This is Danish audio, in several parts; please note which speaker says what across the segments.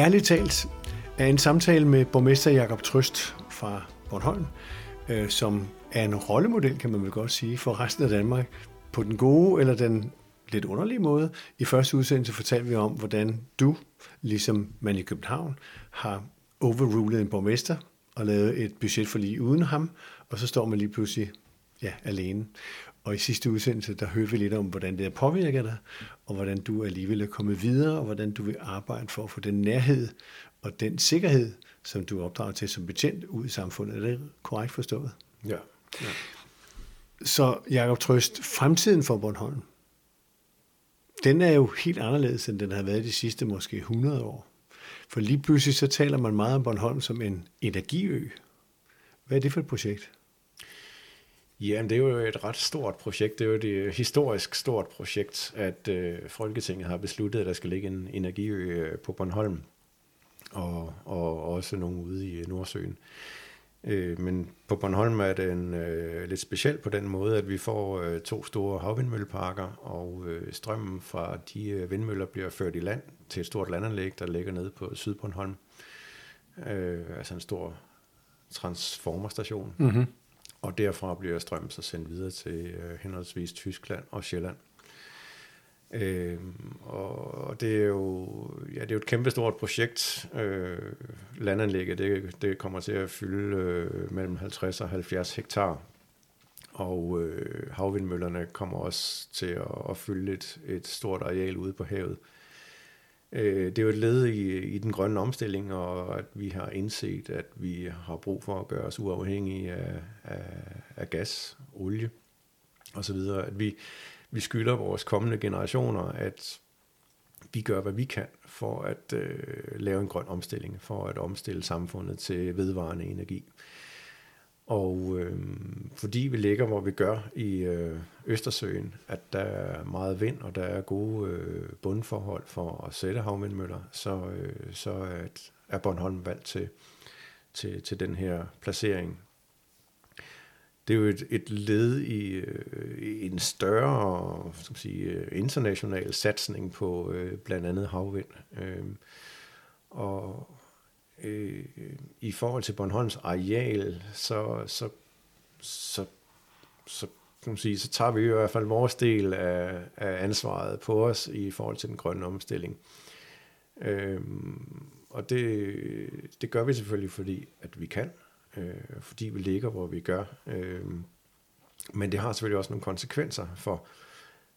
Speaker 1: Ærligt talt er en samtale med borgmester Jakob Trøst fra Bornholm, øh, som er en rollemodel, kan man vel godt sige, for resten af Danmark. På den gode eller den lidt underlige måde. I første udsendelse fortalte vi om, hvordan du, ligesom man i København, har overrulet en borgmester og lavet et budget for lige uden ham, og så står man lige pludselig ja, alene. Og i sidste udsendelse, der hørte vi lidt om, hvordan det har påvirket dig, og hvordan du alligevel er kommet videre, og hvordan du vil arbejde for at få den nærhed og den sikkerhed, som du er opdraget til som betjent ud i samfundet. Er det korrekt forstået?
Speaker 2: Ja. ja.
Speaker 1: Så Jakob Trøst, fremtiden for Bornholm, den er jo helt anderledes, end den har været de sidste måske 100 år. For lige pludselig så taler man meget om Bornholm som en energiø. Hvad er det for et projekt?
Speaker 2: Jamen, det er jo et ret stort projekt. Det er jo et øh, historisk stort projekt, at øh, Folketinget har besluttet, at der skal ligge en energiø øh, på Bornholm, og, og også nogle ude i øh, Nordsøen. Øh, men på Bornholm er den øh, lidt speciel på den måde, at vi får øh, to store havvindmølleparker, og øh, strømmen fra de øh, vindmøller bliver ført i land til et stort landanlæg, der ligger nede på Sydbornholm. Øh, altså en stor transformerstation. Mm-hmm. Og derfra bliver strømmen så sendt videre til øh, henholdsvis Tyskland og Sjælland. Øh, og det er jo ja, det er jo et kæmpestort projekt. Øh, landanlægget det, det kommer til at fylde øh, mellem 50 og 70 hektar. Og øh, havvindmøllerne kommer også til at, at fylde et, et stort areal ude på havet. Øh, Øh, det er jo et led i, i den grønne omstilling, og at vi har indset, at vi har brug for at gøre os uafhængige af, af, af gas, olie osv. At vi, vi skylder vores kommende generationer, at vi gør, hvad vi kan for at øh, lave en grøn omstilling, for at omstille samfundet til vedvarende energi. Og øh, fordi vi ligger, hvor vi gør i øh, Østersøen, at der er meget vind, og der er gode øh, bundforhold for at sætte havvindmøller, så, øh, så at, er Bornholm valgt til, til, til den her placering det er jo et, et led i, øh, i en større skal man sige, international satsning på øh, blandt andet havvind. Øh, og øh, i forhold til Bornholms areal, så, så, så, så, kan man sige, så tager vi i hvert fald vores del af, af ansvaret på os i forhold til den grønne omstilling. Øh, og det, det gør vi selvfølgelig, fordi at vi kan øh, fordi vi ligger, hvor vi gør. Øh, men det har selvfølgelig også nogle konsekvenser for,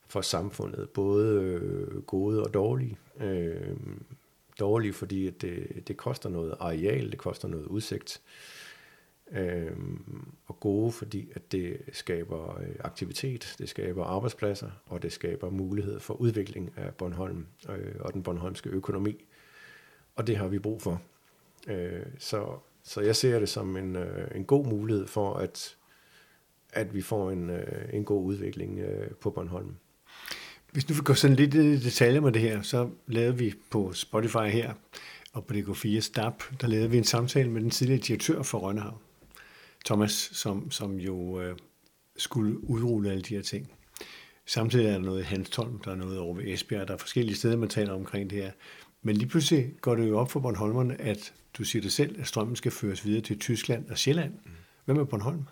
Speaker 2: for samfundet, både øh, gode og dårlige. Øh, dårlige, fordi at det, det koster noget areal, det koster noget udsigt. Øhm, og gode, fordi at det skaber øh, aktivitet, det skaber arbejdspladser, og det skaber mulighed for udvikling af Bornholm øh, og den bornholmske økonomi. Og det har vi brug for. Øh, så så jeg ser det som en, øh, en god mulighed for, at, at vi får en, øh, en god udvikling øh, på Bornholm.
Speaker 1: Hvis du vil gå sådan lidt i detaljer med det her, så lavede vi på Spotify her, og på DK4 Stab, der lavede vi en samtale med den tidligere direktør for Rønnehav, Thomas, som, som jo øh, skulle udrulle alle de her ting. Samtidig er der noget i Hanstholm, der er noget over ved Esbjerg, der er forskellige steder, man taler omkring det her. Men lige pludselig går det jo op for Bornholmerne, at du siger det selv, at strømmen skal føres videre til Tyskland og Sjælland. Hvad med Bornholm?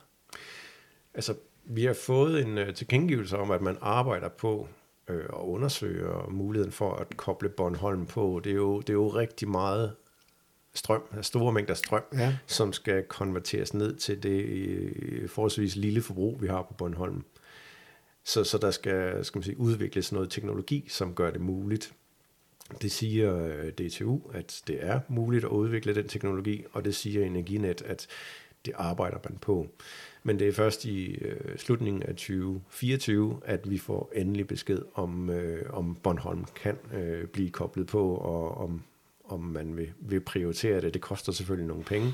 Speaker 2: Altså, vi har fået en øh, tilkendegivelse om, at man arbejder på uh, at undersøge muligheden for at koble Bornholm på. Det er jo, det er jo rigtig meget strøm, store mængder strøm, ja. som skal konverteres ned til det uh, forholdsvis lille forbrug, vi har på Bornholm. Så, så der skal, skal man sige, udvikles noget teknologi, som gør det muligt. Det siger øh, DTU, at det er muligt at udvikle den teknologi, og det siger Energinet, at det arbejder man på. Men det er først i øh, slutningen af 2024, at vi får endelig besked om, øh, om Bornholm kan øh, blive koblet på, og om, om man vil, vil prioritere det. Det koster selvfølgelig nogle penge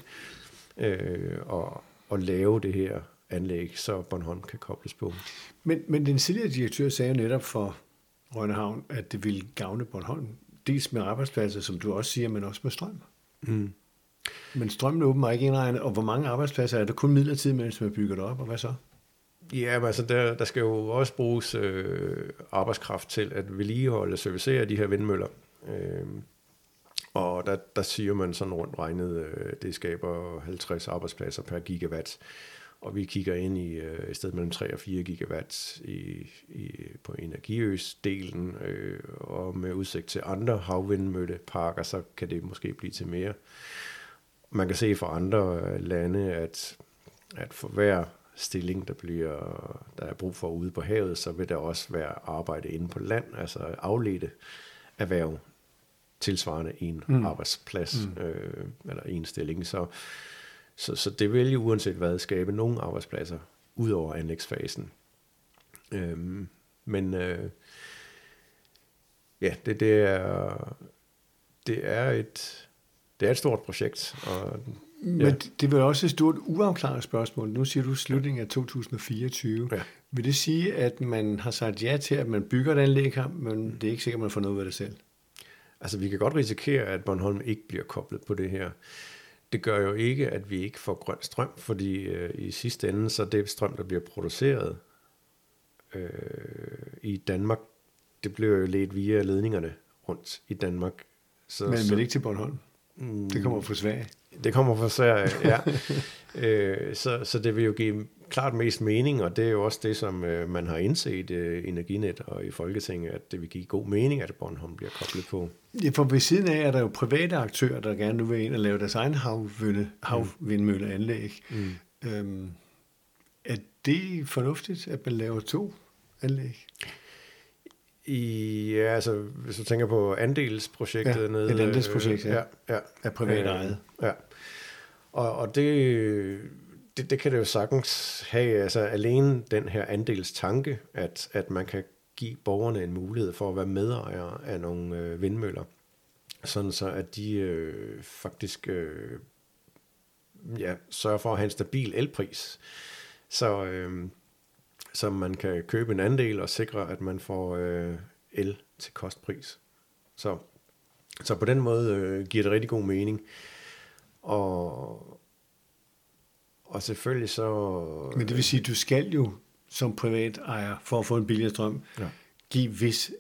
Speaker 2: øh, og, at lave det her anlæg, så Bornholm kan kobles på.
Speaker 1: Men, men den tidligere direktør sagde netop for Rønnehavn, at det ville gavne Bornholm dels med arbejdspladser, som du også siger, men også med strøm. Mm. Men strømmen er åbenbart ikke indregnet, og hvor mange arbejdspladser er der kun midlertidigt, mens man bygger det op, og hvad så?
Speaker 2: Ja, men altså der, der skal jo også bruges øh, arbejdskraft til at vedligeholde og servicere de her vindmøller. Øh, Og der, der siger man sådan rundt regnet, øh, det skaber 50 arbejdspladser per gigawatt. Og vi kigger ind i øh, et sted mellem 3 og 4 gigawatt i, i, på energiøsdelen, øh, og med udsigt til andre havvindmølleparker, så kan det måske blive til mere. Man kan se fra andre øh, lande, at, at for hver stilling, der, bliver, der er brug for ude på havet, så vil der også være arbejde inde på land, altså afledte erhverv tilsvarende en mm. arbejdsplads mm. Øh, eller en stilling. Så, så, så det vil jo uanset hvad skabe nogle arbejdspladser ud over anlægsfasen. Øhm, men øh, ja, det, det er det er et det er et stort projekt. Og,
Speaker 1: Men ja. det er også et stort uafklaret spørgsmål. Nu siger du slutningen af 2024. Ja. Vil det sige, at man har sagt ja til, at man bygger et anlæg her, men det er ikke sikkert, at man får noget ud af det selv?
Speaker 2: Altså, vi kan godt risikere, at Bornholm ikke bliver koblet på det her. Det gør jo ikke, at vi ikke får grøn strøm, fordi øh, i sidste ende, så det strøm, der bliver produceret øh, i Danmark, det bliver jo ledt via ledningerne rundt i Danmark.
Speaker 1: Så, men, så, men ikke til Bornholm? Mm, det kommer fra Sverige.
Speaker 2: Det kommer fra Sverige, ja. øh, så, så det vil jo give klart mest mening, og det er jo også det, som øh, man har indset øh, Energinet og i Folketinget, at det vil give god mening, at Bornholm bliver koblet på.
Speaker 1: Ja, for ved siden af er der jo private aktører, der gerne nu vil ind og lave deres egen havvinde, havvindmølleanlæg. Mm. Øhm, er det fornuftigt, at man laver to anlæg?
Speaker 2: I, ja, altså, hvis du tænker på andelsprojektet ja, nede.
Speaker 1: et andelsprojekt, ja. ja, ja. Af privat ejet.
Speaker 2: Ja. Og, og det, det, det kan det jo sagtens have, altså alene den her andelstanke, at, at man kan give borgerne en mulighed for at være medejere af nogle øh, vindmøller, sådan så at de øh, faktisk øh, ja, sørger for at have en stabil elpris. Så, øh, så man kan købe en andel og sikre, at man får øh, el til kostpris. Så, så på den måde øh, giver det rigtig god mening. Og, og selvfølgelig så...
Speaker 1: Men det vil sige, at du skal jo som privat ejer, for at få en billigere strøm, ja. give vis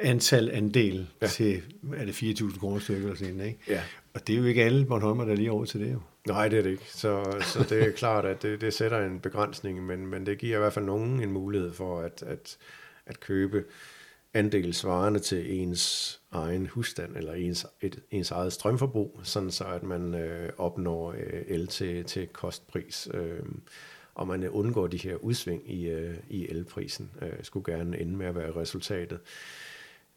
Speaker 1: antal andel ja. til, er det 4.000 kroner stykker eller sådan ikke? Ja. Og det er jo ikke alle Bornholmer, der er lige over til det jo.
Speaker 2: Nej, det er det ikke. Så, så det er klart, at det, det sætter en begrænsning, men, men det giver i hvert fald nogen en mulighed for at, at, at købe andel svarende til ens egen husstand eller ens, et, ens eget strømforbrug, sådan så at man øh, opnår øh, el til, til kostpris, øh, og man undgår de her udsving i, øh, i elprisen, øh, skulle gerne ende med at være resultatet.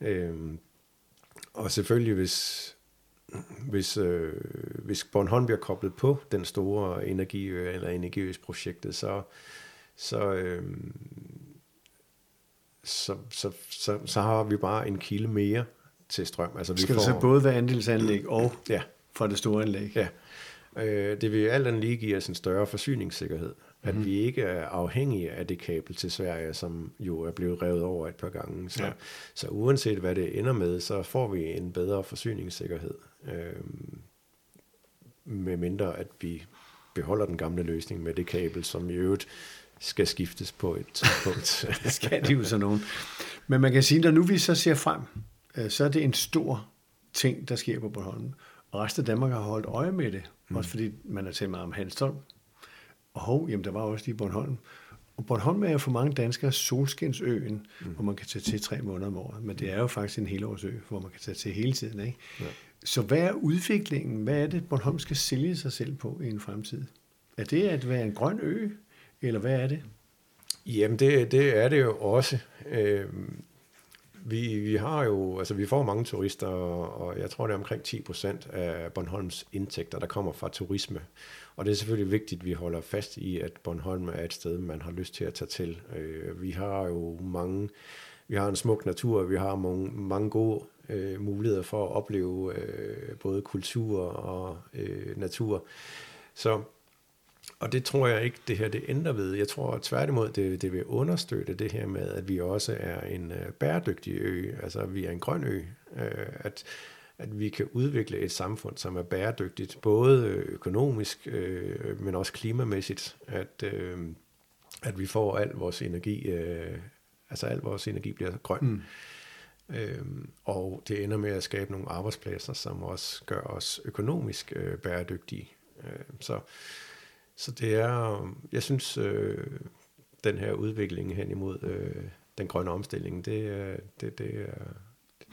Speaker 2: Øh, og selvfølgelig, hvis, hvis, øh, hvis Bornholm bliver koblet på den store energiø eller energiøs-projektet, så, så, øh, så, så, så, så har vi bare en kilde mere til strøm.
Speaker 1: Altså, vi Skal får, det så både være andelsanlæg og ja. fra det store anlæg?
Speaker 2: Ja. Øh, det vil alt andet lige give os en større forsyningssikkerhed. At mm. vi ikke er afhængige af det kabel til Sverige, som jo er blevet revet over et par gange. Så, ja. så uanset hvad det ender med, så får vi en bedre forsyningssikkerhed. Øh, med mindre at vi beholder den gamle løsning med det kabel, som i øvrigt skal skiftes på et tidspunkt.
Speaker 1: det skal de jo så nogen. Men man kan sige, at når nu vi så ser frem, øh, så er det en stor ting, der sker på Bornholm. Og resten af Danmark har holdt øje med det. Mm. Også fordi man har talt meget om Hanstholm. Og hov, jamen der var også lige Bornholm. Og Bornholm er jo for mange danskere solskinsøen, mm. hvor man kan tage til tre måneder om året. Men det er jo faktisk en helårsø, hvor man kan tage til hele tiden. Ikke? Ja. Så hvad er udviklingen? Hvad er det, Bornholm skal sælge sig selv på i en fremtid? Er det at være en grøn ø, eller hvad er det?
Speaker 2: Jamen, det, det er det jo også. Øh, vi, vi har jo, altså vi får mange turister, og jeg tror, det er omkring 10 procent af Bornholms indtægter, der kommer fra turisme. Og det er selvfølgelig vigtigt, at vi holder fast i, at Bornholm er et sted, man har lyst til at tage til. Øh, vi har jo mange, vi har en smuk natur, vi har mange, mange gode øh, muligheder for at opleve øh, både kultur og øh, natur. Så og det tror jeg ikke, det her det ændrer ved. Jeg tror tværtimod, det, det vil understøtte det her med, at vi også er en øh, bæredygtig ø, altså at vi er en grøn ø, øh, at, at vi kan udvikle et samfund, som er bæredygtigt, både økonomisk, øh, men også klimamæssigt, at, øh, at vi får al vores energi, øh, altså al vores energi bliver grøn. Mm. Øhm, og det ender med at skabe nogle arbejdspladser, som også gør os økonomisk øh, bæredygtige. Øh, så, så det er, jeg synes, øh, den her udvikling hen imod øh, den grønne omstilling, det, det, det,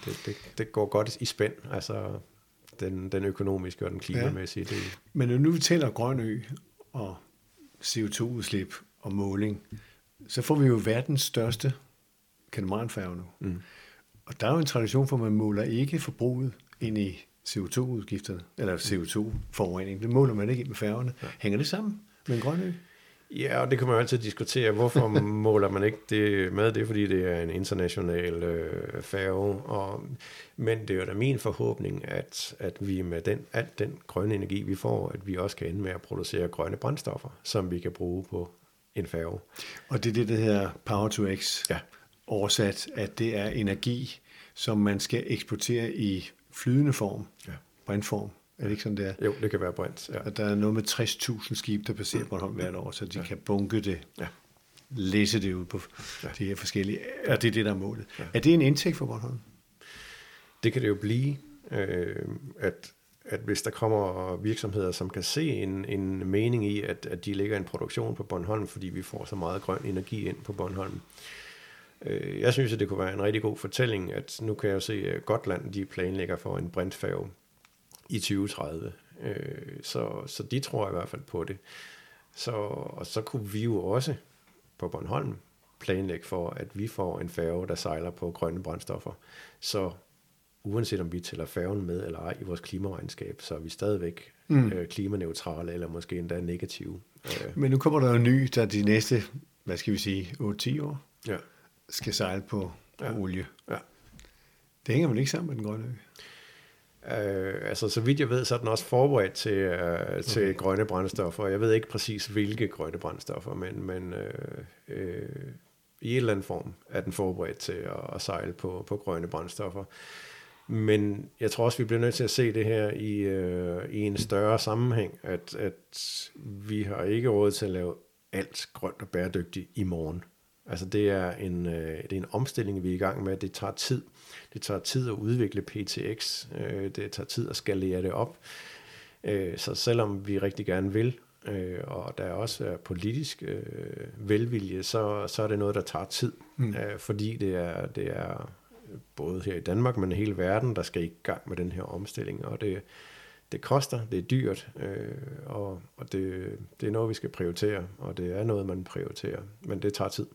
Speaker 2: det, det, det går godt i spænd. Altså den, den økonomiske og den klimamæssige ja. del.
Speaker 1: Men når nu vi taler grøn ø og CO2-udslip og måling, så får vi jo verdens største katamaranfærge nu. Mm. Og der er jo en tradition for, at man måler ikke forbruget ind i CO2-udgifterne, eller CO2-forurening. Det måler man ikke ind med færgerne. Ja. Hænger det sammen med en grøn ø?
Speaker 2: Ja, og det kan man jo altid diskutere. Hvorfor måler man ikke det med? Det er, fordi det er en international øh, færge. Og, men det er jo da min forhåbning, at, at vi med den, alt den grønne energi, vi får, at vi også kan ende med at producere grønne brændstoffer, som vi kan bruge på en færge.
Speaker 1: Og det er det, der hedder Power to X. Ja. Oversat, at det er energi, som man skal eksportere i flydende form, ja. brændform. Er det ikke sådan, det er?
Speaker 2: Jo, det kan være brint.
Speaker 1: Ja. Og der er noget med 60.000 skibe, der passerer Bornholm hvert år, så de ja. kan bunke det, ja. læse det ud på ja. de her forskellige, og det er det, der er målet. Ja. Er det en indtægt for Bornholm?
Speaker 2: Det kan det jo blive, øh, at, at hvis der kommer virksomheder, som kan se en, en mening i, at, at de lægger en produktion på Bornholm, fordi vi får så meget grøn energi ind på Bornholm, øh, jeg synes, at det kunne være en rigtig god fortælling, at nu kan jeg jo se, at Gotland de planlægger for en brintfærge i 2030. Øh, så, så de tror i hvert fald på det. Så, og så kunne vi jo også på Bornholm planlægge for, at vi får en færge, der sejler på grønne brændstoffer. Så uanset om vi tæller færgen med eller ej i vores klimaregnskab, så er vi stadigvæk mm. øh, klimaneutrale, eller måske endda negative.
Speaker 1: Øh. Men nu kommer der en ny, der de næste, hvad skal vi sige, 8-10 år, ja. Skal sejle på, ja. olie. Ja. Det hænger vel ikke sammen med den grønne ø?
Speaker 2: Øh, altså, så vidt jeg ved, så er den også forberedt til, øh, til okay. grønne brændstoffer. Jeg ved ikke præcis, hvilke grønne brændstoffer, men, men øh, øh, i en eller anden form er den forberedt til at, at sejle på, på grønne brændstoffer. Men jeg tror også, vi bliver nødt til at se det her i, øh, i en større sammenhæng, at, at vi har ikke råd til at lave alt grønt og bæredygtigt i morgen. Altså det er en, øh, det er en omstilling, vi er i gang med. Det tager tid. Det tager tid at udvikle PTX. Øh, det tager tid at skalere det op. Øh, så selvom vi rigtig gerne vil, øh, og der også er politisk øh, velvilje, så, så er det noget, der tager tid. Mm. Øh, fordi det er, det er både her i Danmark, men hele verden, der skal i gang med den her omstilling. Og det, det koster, det er dyrt, øh, og, og det, det er noget, vi skal prioritere, og det er noget, man prioriterer, men det tager tid.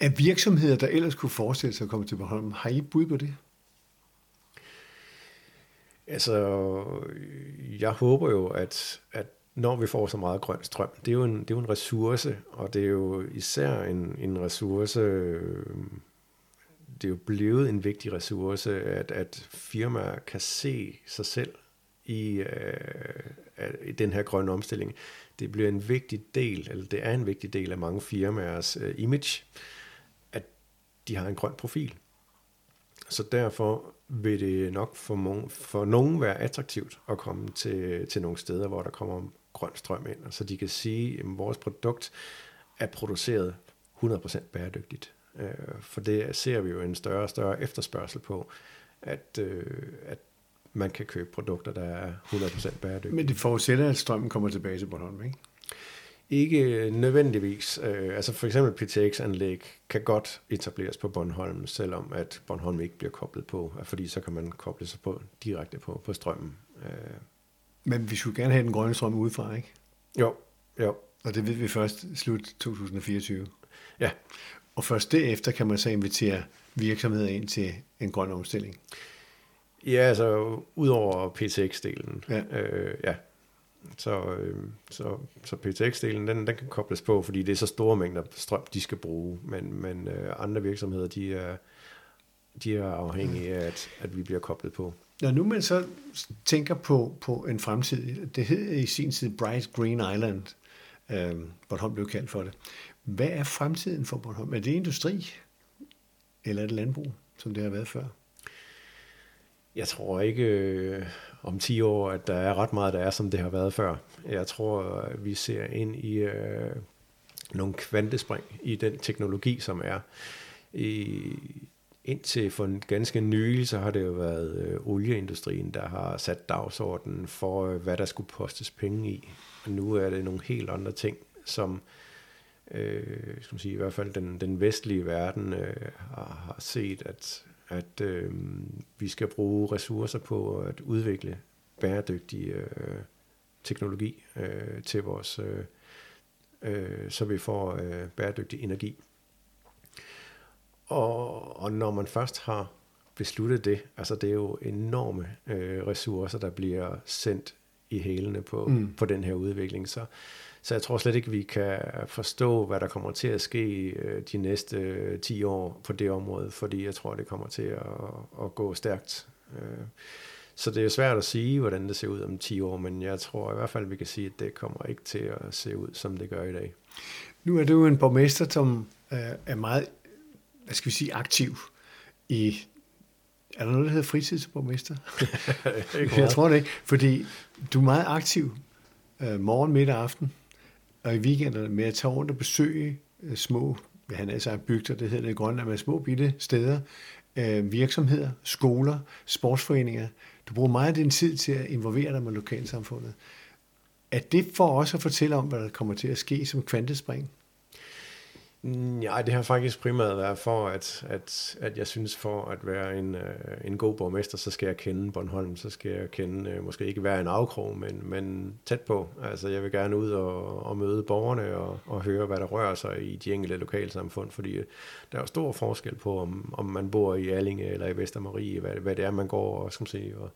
Speaker 1: Af virksomheder, der ellers kunne forestille sig at komme til Bornholm, har I bud på det?
Speaker 2: Altså, jeg håber jo, at, at når vi får så meget grøn strøm, det er jo en, det er jo en ressource, og det er jo især en, en ressource, det er jo blevet en vigtig ressource, at, at firmaer kan se sig selv i, øh, i den her grønne omstilling. Det bliver en vigtig del, eller det er en vigtig del af mange firmaers øh, image, de har en grøn profil. Så derfor vil det nok for, nogen, for nogen være attraktivt at komme til, til nogle steder, hvor der kommer grøn strøm ind, så de kan sige, at vores produkt er produceret 100% bæredygtigt. Øh, for det ser vi jo en større og større efterspørgsel på, at, øh, at man kan købe produkter, der er 100% bæredygtige.
Speaker 1: Men det forudsætter, at strømmen kommer tilbage til Bornholm, ikke?
Speaker 2: Ikke nødvendigvis. Øh, altså for eksempel PTX-anlæg kan godt etableres på Bornholm, selvom at Bornholm ikke bliver koblet på, fordi så kan man koble sig på direkte på, på strømmen. Øh.
Speaker 1: Men vi skulle gerne have den grønne strøm udefra, ikke?
Speaker 2: Jo, jo.
Speaker 1: Og det ved vi først slut 2024.
Speaker 2: Ja.
Speaker 1: Og først derefter kan man så invitere virksomheder ind til en grøn omstilling.
Speaker 2: Ja, altså udover PTX-delen. Ja. Øh, ja, så, øh, så, så PTX-delen, den, den kan kobles på, fordi det er så store mængder strøm, de skal bruge. Men, men øh, andre virksomheder, de er, de er afhængige af, at, at vi bliver koblet på.
Speaker 1: Når nu man så tænker på, på en fremtid, det hed i sin tid Bright Green Island, øh, Bornholm blev kaldt for det. Hvad er fremtiden for Bornholm? Er det industri, eller er det landbrug, som det har været før?
Speaker 2: Jeg tror ikke øh, om 10 år, at der er ret meget, der er, som det har været før. Jeg tror, øh, vi ser ind i øh, nogle kvantespring i den teknologi, som er. I, indtil for en ganske nylig, så har det jo været øh, olieindustrien, der har sat dagsordenen for, øh, hvad der skulle postes penge i. Og nu er det nogle helt andre ting, som øh, skal man sige, i hvert fald den, den vestlige verden øh, har, har set, at, at øh, vi skal bruge ressourcer på at udvikle bæredygtig øh, teknologi øh, til vores, øh, øh, så vi får øh, bæredygtig energi. Og, og når man først har besluttet det, altså det er jo enorme øh, ressourcer, der bliver sendt i hælene på, mm. på den her udvikling, så, så jeg tror slet ikke, vi kan forstå, hvad der kommer til at ske øh, de næste øh, 10 år på det område, fordi jeg tror, det kommer til at, at gå stærkt. Øh, så det er svært at sige, hvordan det ser ud om 10 år, men jeg tror i hvert fald, vi kan sige, at det kommer ikke til at se ud, som det gør i dag.
Speaker 1: Nu er du en borgmester, som er meget hvad skal vi sige, aktiv i, er der noget, der hedder fritidsborgmester? jeg tror det ikke, fordi du er meget aktiv øh, morgen, middag og aften, og i weekenderne med at tage rundt og besøge øh, små, hvad han altså bygder, det hedder det i Grønland, med små bitte steder, øh, virksomheder, skoler, sportsforeninger. Du bruger meget af din tid til at involvere dig med lokalsamfundet. Er det for også at fortælle om, hvad der kommer til at ske som kvantespring?
Speaker 2: Nej, det har faktisk primært været for, at, at, at jeg synes for at være en, øh, en god borgmester, så skal jeg kende Bornholm, så skal jeg kende, øh, måske ikke være en afkrog, men, men tæt på. Altså jeg vil gerne ud og, og møde borgerne og, og høre, hvad der rører sig i de enkelte lokalsamfund, fordi øh, der er jo stor forskel på, om, om man bor i Allinge eller i Vestermarie, hvad, hvad det er, man går og, skal sige, og,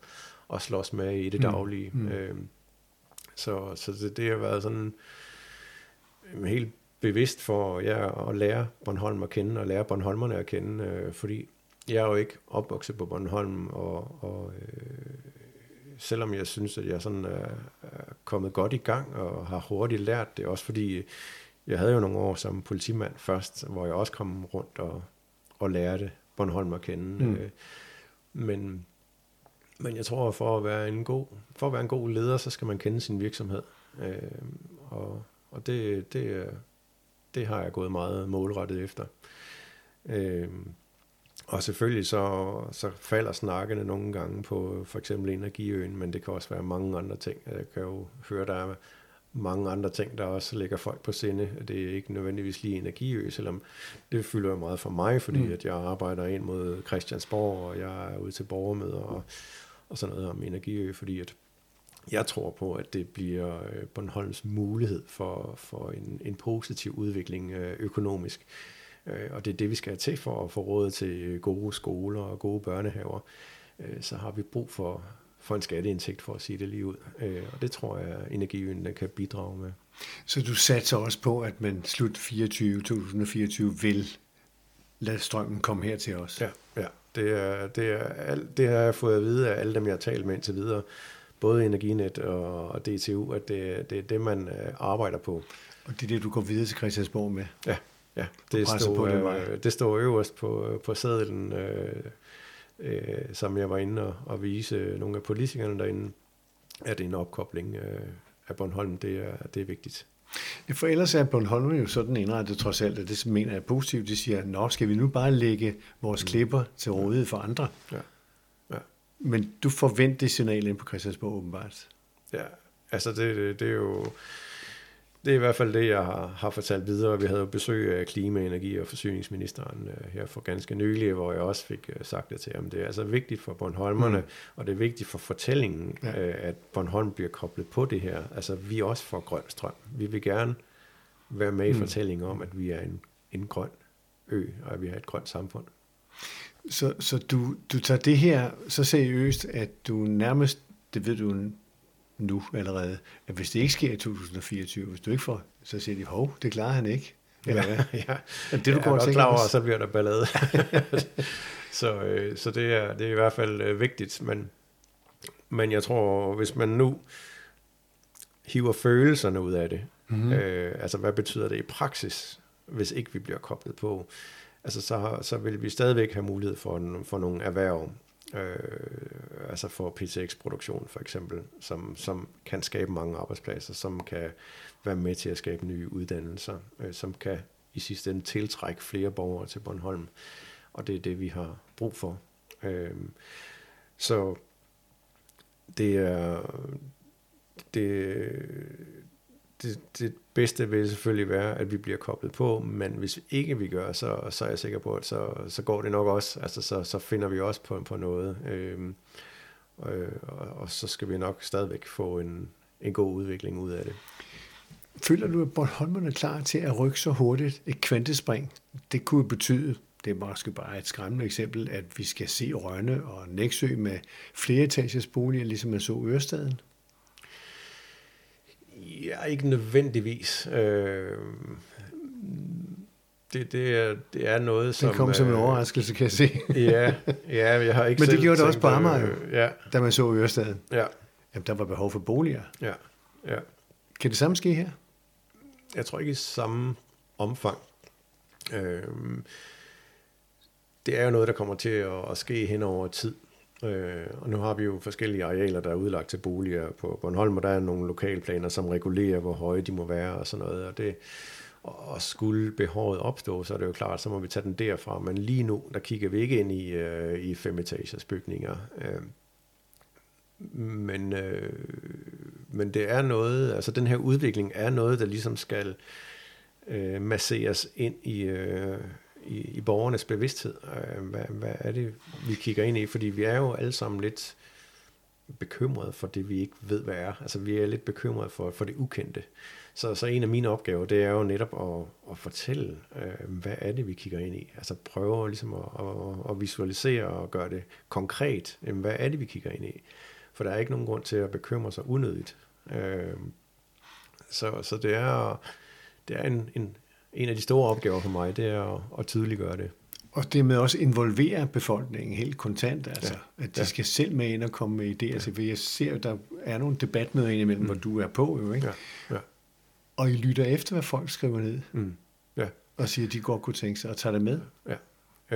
Speaker 2: og slås med i det mm. daglige. Mm. Mm. så så det, det har været sådan helt bevidst for jer at lære Bornholm at kende, og lære Bornholmerne at kende, øh, fordi jeg er jo ikke opvokset på Bornholm, og, og øh, selvom jeg synes, at jeg sådan er, er kommet godt i gang, og har hurtigt lært det, også fordi jeg havde jo nogle år som politimand først, hvor jeg også kom rundt og, og lærte Bornholm at kende. Mm. Øh, men, men jeg tror, for at være en god, for at være en god leder, så skal man kende sin virksomhed. Øh, og, og det, det, det har jeg gået meget målrettet efter. Øh, og selvfølgelig så, så falder snakkene nogle gange på for eksempel energiøen, men det kan også være mange andre ting. Jeg kan jo høre, der er mange andre ting, der også ligger folk på sinde. Det er ikke nødvendigvis lige energiø, selvom det fylder jo meget for mig, fordi mm. at jeg arbejder ind mod Christiansborg, og jeg er ude til borgermøder og, og sådan noget om energiø, fordi at jeg tror på, at det bliver øh, Bornholms mulighed for, for en, en positiv udvikling øh, økonomisk. Øh, og det er det, vi skal have til for at få råd til gode skoler og gode børnehaver. Så har vi brug for, for en skatteindtægt, for at sige det lige ud. Og det tror jeg, at energiøen kan bidrage med.
Speaker 1: Så du satser også på, at man slut 24, 2024 vil lade strømmen komme her til os?
Speaker 2: Ja, ja. Det, er, det, er, alt, det har jeg fået at vide af alle dem, jeg har talt med indtil videre både Energinet og, DTU, at det, det er det, man øh, arbejder på.
Speaker 1: Og det er det, du går videre til Christiansborg med?
Speaker 2: Ja, ja. Det, står, på øh, det står øverst på, på sædlen, øh, øh, som jeg var inde og, og vise nogle af politikerne derinde, at en opkobling øh, af Bornholm, det er, det er vigtigt.
Speaker 1: For ellers er Bornholm jo sådan indrettet trods alt, at det mener jeg er positivt. De siger, nå, skal vi nu bare lægge vores mm. klipper til rådighed for andre? Ja. Men du forventer det signal ind på Christiansborg åbenbart.
Speaker 2: Ja, altså det, det, det er jo... Det er i hvert fald det, jeg har, har fortalt videre. Vi havde jo besøg af klima-, energi- og forsyningsministeren uh, her for ganske nylig, hvor jeg også fik uh, sagt det til ham. Det er altså vigtigt for Bornholmerne, mm. og det er vigtigt for fortællingen, ja. uh, at Bornholm bliver koblet på det her. Altså, vi er også for grøn strøm. Vi vil gerne være med i mm. fortællingen om, at vi er en, en grøn ø, og at vi har et grønt samfund.
Speaker 1: Så, så du, du tager det her så seriøst, at du nærmest, det ved du nu allerede, at hvis det ikke sker i 2024, hvis du ikke får, så siger de, hov, det klarer han ikke.
Speaker 2: Eller ja, ja. Er det, du går og klar over, så bliver der ballade. så, øh, så det, er, det er i hvert fald øh, vigtigt, men, men jeg tror, hvis man nu hiver følelserne ud af det, mm-hmm. øh, altså hvad betyder det i praksis, hvis ikke vi bliver koblet på, altså så, så vil vi stadigvæk have mulighed for, for nogle erhverv, øh, altså for PTX-produktion for eksempel, som, som kan skabe mange arbejdspladser, som kan være med til at skabe nye uddannelser, øh, som kan i sidste ende tiltrække flere borgere til Bornholm. og det er det, vi har brug for. Øh, så det er det, det, det bedste vil selvfølgelig være, at vi bliver koblet på, men hvis ikke vi gør, så, så er jeg sikker på, at så, så går det nok også. Altså, så, så finder vi også på, på noget. Øhm, øh, og, og så skal vi nok stadigvæk få en, en god udvikling ud af det.
Speaker 1: Føler du, at Bornholmerne er klar til at rykke så hurtigt et kvantespring? Det kunne betyde, det er måske bare et skræmmende eksempel, at vi skal se Rønne og Næksø med flere etagers boliger, ligesom man så Ørestaden?
Speaker 2: Ja, ikke nødvendigvis. Øh, det, det, er, det er noget, som...
Speaker 1: Det kom som en overraskelse, kan jeg se.
Speaker 2: ja, ja, jeg har ikke
Speaker 1: Men det gjorde det også på Amager,
Speaker 2: øh, ja.
Speaker 1: da man så Ørestaden.
Speaker 2: Ja.
Speaker 1: Jamen, der var behov for boliger.
Speaker 2: Ja, ja.
Speaker 1: Kan det samme ske her?
Speaker 2: Jeg tror ikke i samme omfang. Øh, det er jo noget, der kommer til at, at ske hen over tid. Øh, og nu har vi jo forskellige arealer, der er udlagt til boliger på Bornholm, og der er nogle lokalplaner, som regulerer, hvor høje de må være og sådan noget. Og, det, og skulle behovet opstå, så er det jo klart, så må vi tage den derfra. Men lige nu, der kigger vi ikke ind i, øh, i femetagers bygninger. Øh, men, øh, men det er noget, altså den her udvikling er noget, der ligesom skal øh, masseres ind i, øh, i, i borgernes bevidsthed. Øh, hvad, hvad er det, vi kigger ind i? Fordi vi er jo alle sammen lidt bekymrede for det, vi ikke ved, hvad er. Altså vi er lidt bekymrede for, for det ukendte. Så, så en af mine opgaver, det er jo netop at, at fortælle, øh, hvad er det, vi kigger ind i. Altså prøve ligesom at, at, at visualisere og gøre det konkret. Jamen, hvad er det, vi kigger ind i? For der er ikke nogen grund til at bekymre sig unødigt. Øh, så, så det er, det er en, en, en af de store opgaver for mig, det er at, at tydeliggøre det.
Speaker 1: Og det med også involvere befolkningen helt kontant, altså, ja. at de ja. skal selv med ind og komme med idéer ja. til, for jeg ser, at der er nogle debatmøder indimellem, mm. hvor du er på, jo, ikke? Ja. Ja. Og I lytter efter, hvad folk skriver ned, mm. ja. og siger, at de godt kunne tænke sig at tage det med.
Speaker 2: Ja.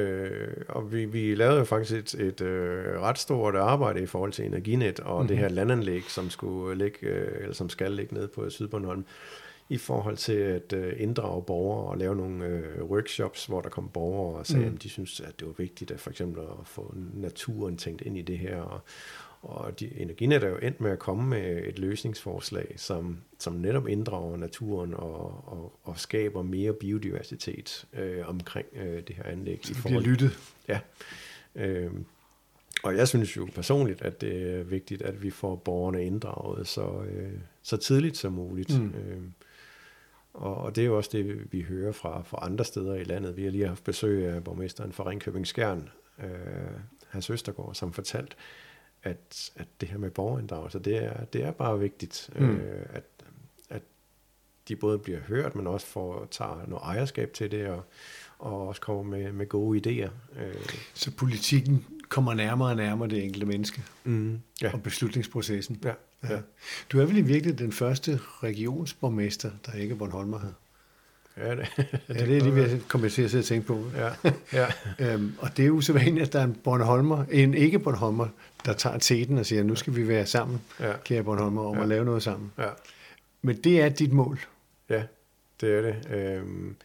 Speaker 2: Øh, og vi, vi lavede jo faktisk et, et øh, ret stort arbejde i forhold til Energinet og mm-hmm. det her landanlæg, som skulle ligge, øh, eller som skal ligge nede på Sydbornholm i forhold til at øh, inddrage borgere og lave nogle øh, workshops, hvor der kom borgere og sagde, mm. at de synes, at det var vigtigt at for eksempel at få naturen tænkt ind i det her. Og, og de, Energinet er jo endt med at komme med et løsningsforslag, som, som netop inddrager naturen og, og, og skaber mere biodiversitet øh, omkring øh, det her anlæg.
Speaker 1: Så det bliver lyttet.
Speaker 2: Ja. Øh, og jeg synes jo personligt, at det er vigtigt, at vi får borgerne inddraget så, øh, så tidligt som muligt. Mm. Øh, og, og det er jo også det, vi hører fra, fra andre steder i landet. Vi har lige haft besøg af borgmesteren fra Ringkøbing Skjern, øh, Hans Østergaard, som fortalt, at, at det her med borgerinddragelse, det er, det er bare vigtigt, mm. øh, at, at de både bliver hørt, men også får tager noget ejerskab til det, og, og også kommer med, med gode idéer. Øh.
Speaker 1: Så politikken kommer nærmere og nærmere det enkelte menneske,
Speaker 2: mm. ja.
Speaker 1: og beslutningsprocessen.
Speaker 2: Ja. Ja.
Speaker 1: Du er vel i virkelig den første regionsborgmester, der ikke er Bornholmer her.
Speaker 2: Ja, det,
Speaker 1: ja, det er lige ved at komme til at tænke på.
Speaker 2: Ja, ja.
Speaker 1: øhm, og det er jo så vanligt, at der er en Bornholmer, en ikke Bornholmer, der tager teten og siger, nu skal vi være sammen, ja. kære Bornholmer, om ja. at lave noget sammen.
Speaker 2: Ja.
Speaker 1: Men det er dit mål.
Speaker 2: Ja, det er det. Øhm,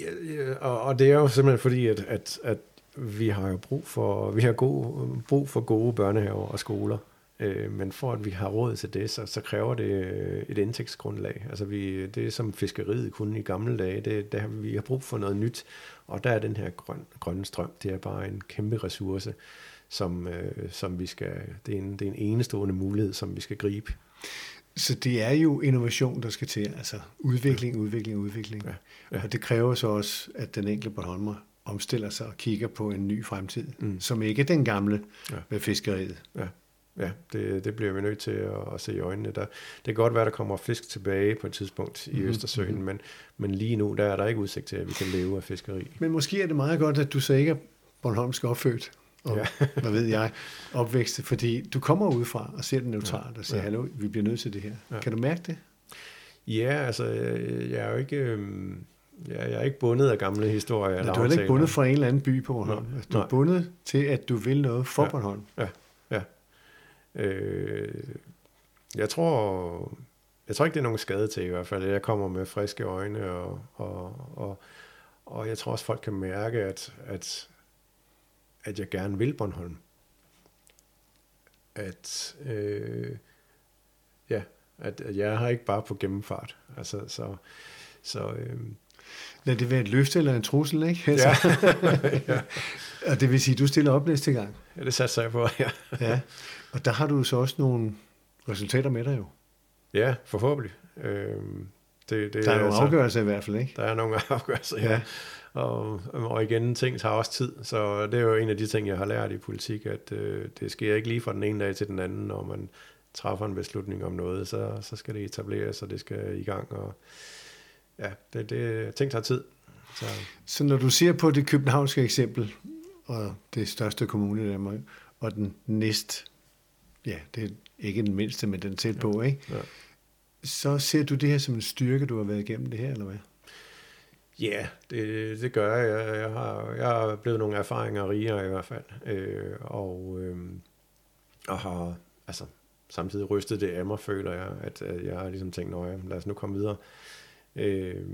Speaker 2: ja, ja, og, og det er jo simpelthen fordi, at, at, at vi har jo brug for, vi har gode, brug for gode børnehaver og skoler. Øh, men for at vi har råd til det, så, så kræver det øh, et indtægtsgrundlag. Altså vi, det er som fiskeriet kunne i gamle dage, det, der, vi har brug for noget nyt, og der er den her grøn, grønne strøm, det er bare en kæmpe ressource, som, øh, som vi skal, det er, en, det er en enestående mulighed, som vi skal gribe.
Speaker 1: Så det er jo innovation, der skal til, altså udvikling, udvikling, udvikling. Ja. Ja. Og det kræver så også, at den enkelte Bornholmer omstiller sig og kigger på en ny fremtid, mm. som ikke er den gamle ja. med fiskeriet.
Speaker 2: Ja ja, det, det bliver vi nødt til at, at se i øjnene. Der, det kan godt være, at der kommer fisk tilbage på et tidspunkt i mm-hmm. Østersøen, mhm. men, men lige nu der er der ikke udsigt til, at vi kan leve af fiskeri.
Speaker 1: Men måske er det meget godt, at du så ikke er Bornholmsk opfødt, og ja. hvad ved jeg, opvækst, fordi du kommer udefra og ser det neutralt og siger, ja. hallo, vi bliver nødt til det her. Ja. Kan du mærke det?
Speaker 2: Ja, altså, jeg er jo ikke... Øhm, jeg er ikke bundet af gamle historier.
Speaker 1: Ja, du er ikke bundet fra en eller anden by på Bornholm. Altså, du er bundet til, at du vil noget for
Speaker 2: ja.
Speaker 1: Bornholm.
Speaker 2: Ja. Øh, jeg tror, jeg tror ikke, det er nogen skade til i hvert fald. Jeg kommer med friske øjne og, og, og, og jeg tror også, folk kan mærke, at, at, at jeg gerne vil Bornholm. At, øh, ja, at, at jeg har ikke bare på gennemfart. Altså, så, så, øh,
Speaker 1: Lad det være et løfte eller en trussel, ikke? Altså.
Speaker 2: ja. ja.
Speaker 1: Og det vil sige, at du stiller op næste gang.
Speaker 2: ja, det satser jeg på, ja.
Speaker 1: Ja. Og der har du så også nogle resultater med dig jo.
Speaker 2: Ja, forhåbentlig. Øh, det, det,
Speaker 1: Der er nogle
Speaker 2: altså-
Speaker 1: afgørelser i hvert fald, ikke?
Speaker 2: Der er nogle afgørelser, ja.
Speaker 1: Ja.
Speaker 2: Og, og igen, ting tager også tid, så det er jo en af de ting, jeg har lært i politik, at øh, det sker ikke lige fra den ene dag til den anden, når man træffer en beslutning om noget, så, så skal det etableres, og det skal i gang, og ja, det, det, ting tager tid. Så,
Speaker 1: Så når du ser på det københavnske eksempel, og det største kommune i Danmark, og den næst, ja, det er ikke den mindste, men den tæt på, ikke?
Speaker 2: ja.
Speaker 1: Så ser du det her som en styrke, du har været igennem det her, eller hvad?
Speaker 2: Ja, det, det gør jeg. Jeg, har, jeg har blevet nogle erfaringer rigere i hvert fald, øh, og, øh, og har altså, samtidig rystet det af mig, føler jeg, at, at jeg har ligesom tænkt, nå ja, lad os nu komme videre. Øh,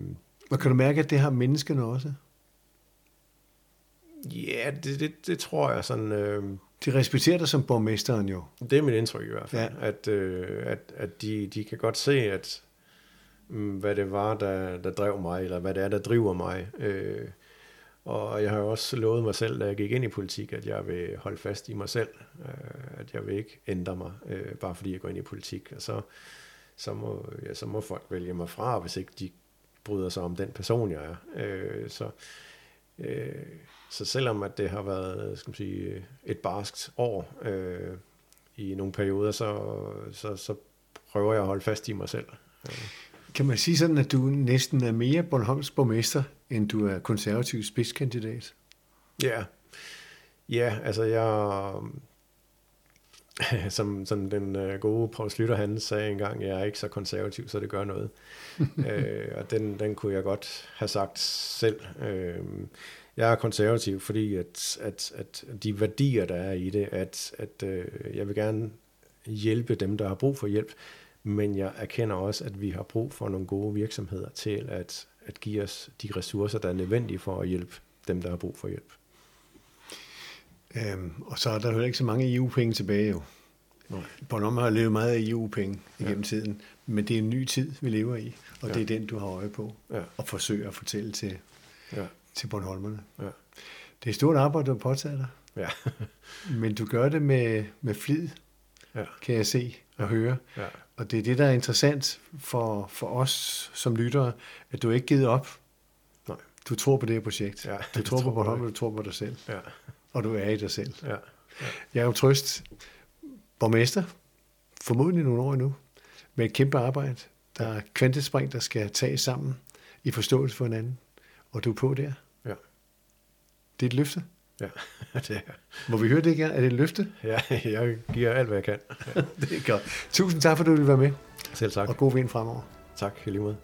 Speaker 1: Og kan du mærke, at det har menneskene også?
Speaker 2: ja, det, det, det tror jeg sådan, øh,
Speaker 1: De respekterer dig som borgmesteren jo.
Speaker 2: det er mit indtryk i hvert fald,
Speaker 1: Ja.
Speaker 2: at, øh, at, at de, de kan godt se, at Mm, hvad det var, der, der drev mig, eller hvad det er, der driver mig. Øh, og jeg har også lovet mig selv, da jeg gik ind i politik, at jeg vil holde fast i mig selv. Øh, at jeg vil ikke ændre mig, øh, bare fordi jeg går ind i politik. Og så, så, må, ja, så må folk vælge mig fra, hvis ikke de bryder sig om den person, jeg er. Øh, så, øh, så selvom at det har været skal man sige, et barskt år øh, i nogle perioder, så, så, så prøver jeg at holde fast i mig selv. Øh.
Speaker 1: Kan man sige sådan, at du næsten er mere Bornholms borgmester, end du er konservativ spidskandidat?
Speaker 2: Ja, ja altså jeg, som, som den øh, gode Poul Slytter, han sagde engang, jeg er ikke så konservativ, så det gør noget. øh, og den, den kunne jeg godt have sagt selv. Øh, jeg er konservativ, fordi at, at, at de værdier, der er i det, at, at øh, jeg vil gerne hjælpe dem, der har brug for hjælp, men jeg erkender også, at vi har brug for nogle gode virksomheder til at, at give os de ressourcer, der er nødvendige for at hjælpe dem, der har brug for hjælp.
Speaker 1: Øhm, og så er der jo ikke så mange EU-penge tilbage jo.
Speaker 2: Nej.
Speaker 1: Bornholm har levet meget af EU-penge igennem
Speaker 2: Ja.
Speaker 1: tiden, men det er en ny tid, vi lever i, og
Speaker 2: Ja.
Speaker 1: det er den, du har øje på,
Speaker 2: Ja,
Speaker 1: og forsøger at fortælle til,
Speaker 2: ja,
Speaker 1: til Bornholmerne.
Speaker 2: ja.
Speaker 1: Det er et stort arbejde, du har påtaget dig,
Speaker 2: Ja,
Speaker 1: men du gør det med, med flid,
Speaker 2: ja,
Speaker 1: kan jeg se og høre.
Speaker 2: ja,
Speaker 1: Og det er det, der er interessant for, for os som lyttere, at du ikke givet op.
Speaker 2: Nej.
Speaker 1: Du tror på det her projekt.
Speaker 2: Ja,
Speaker 1: du
Speaker 2: det
Speaker 1: tror på
Speaker 2: tror
Speaker 1: Bornholm, du tror på dig selv.
Speaker 2: ja,
Speaker 1: Og du er i dig selv.
Speaker 2: ja.
Speaker 1: Jeg er jo trøst borgmester, formodentlig nogle år endnu, med et kæmpe arbejde. Der er kvantespring, der skal tages sammen i forståelse for hinanden. Og du er på der.
Speaker 2: Ja.
Speaker 1: Det er et løfte.
Speaker 2: Ja, det er,
Speaker 1: Må vi høre det igen? Er det et løfte?
Speaker 2: ja, jeg giver alt, hvad jeg kan.
Speaker 1: Det er godt. Tusind tak, for at du ville være med,
Speaker 2: Selv tak.
Speaker 1: og god vind fremover.
Speaker 2: Tak, i lige måde.